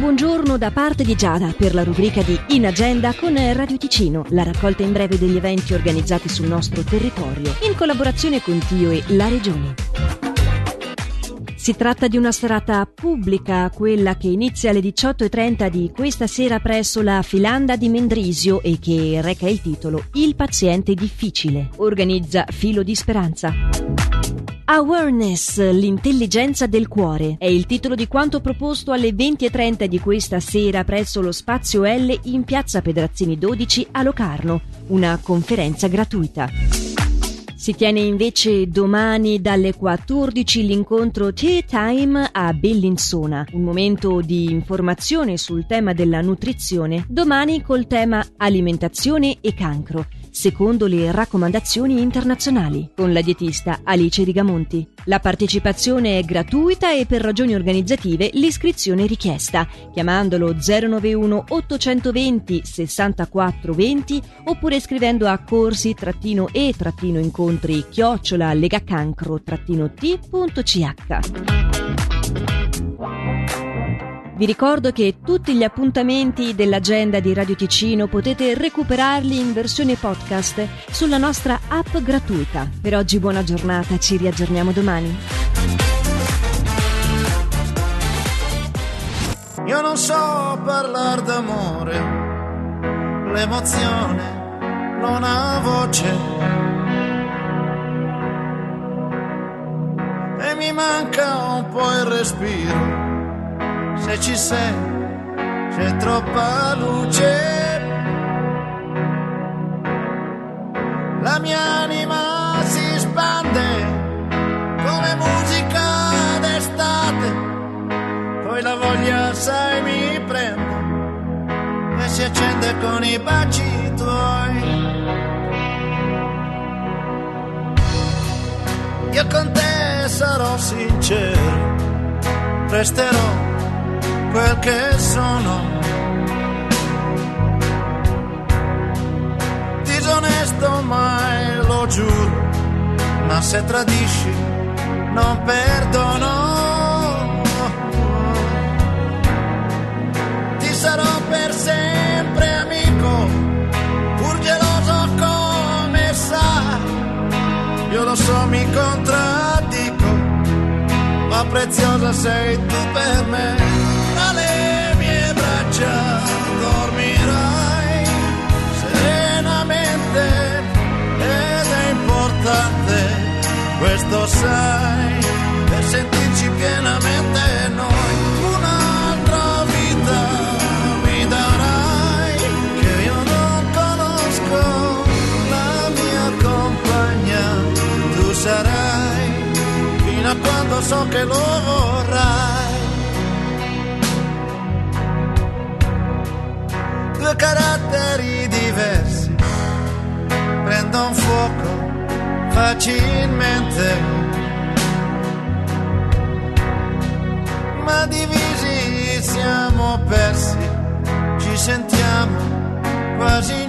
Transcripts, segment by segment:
buongiorno da parte di Giada per la rubrica di In Agenda con Radio Ticino, la raccolta in breve degli eventi organizzati sul nostro territorio, in collaborazione con Tio e la Regione. Si tratta di una serata pubblica, quella che inizia alle 18.30 di questa sera presso la Filanda di Mendrisio e che reca il titolo Il paziente difficile. Organizza Filo di Speranza. Awareness, l'intelligenza del cuore, è il titolo di quanto proposto alle 20.30 di questa sera presso lo Spazio L in piazza Pedrazzini 12 a Locarno, una conferenza gratuita. Si tiene invece domani dalle 14 l'incontro Tea Time a Bellinzona, un momento di informazione sul tema della nutrizione, domani col tema alimentazione e cancro secondo le raccomandazioni internazionali, con la dietista Alice Rigamonti. La partecipazione è gratuita e per ragioni organizzative l'iscrizione è richiesta, chiamandolo 091 820 64 20 oppure scrivendo a corsi-e-incontri chiocciola legacancro-t.ch. Vi ricordo che tutti gli appuntamenti dell'agenda di Radio Ticino potete recuperarli in versione podcast sulla nostra app gratuita. Per oggi buona giornata, ci riaggiorniamo domani. Io non so parlare d'amore, l'emozione non ha voce. E mi manca un po' il respiro se ci sei, c'è troppa luce. La mia anima si spande come musica d'estate, poi la voglia, sai, mi prende e si accende con i baci tuoi. Io con te sarò sincero, resterò quel che sono. Disonesto mai lo giuro, ma se tradisci non perdono. Ti sarò per sempre amico, pur geloso come sai. Io lo so, mi contraddico, ma preziosa sei tu per me dormirai serenamente è importante, questo sai, per sentirci pienamente noi. Un'altra vita mi darai che io non conosco, la mia compagna tu sarai, fino a quando so che lo vorrai. Due caratteri diversi. Prendono fuoco facilmente, ma divisi siamo persi, ci sentiamo quasi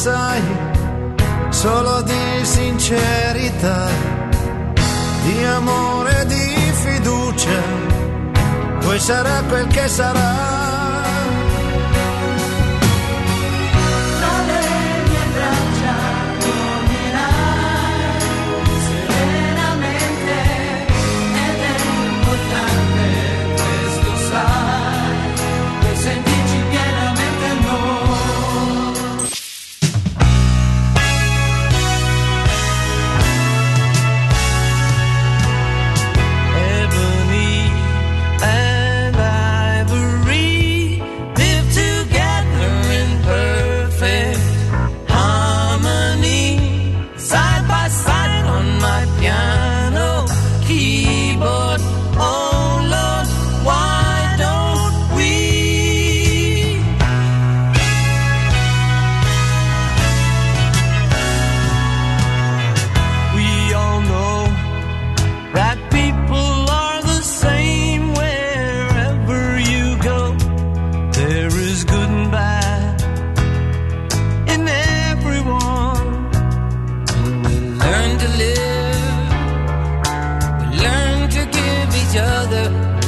sai, solo di sincerità, di amore, di fiducia. Poi sarà quel che sarà.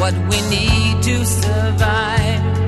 what we need to survive.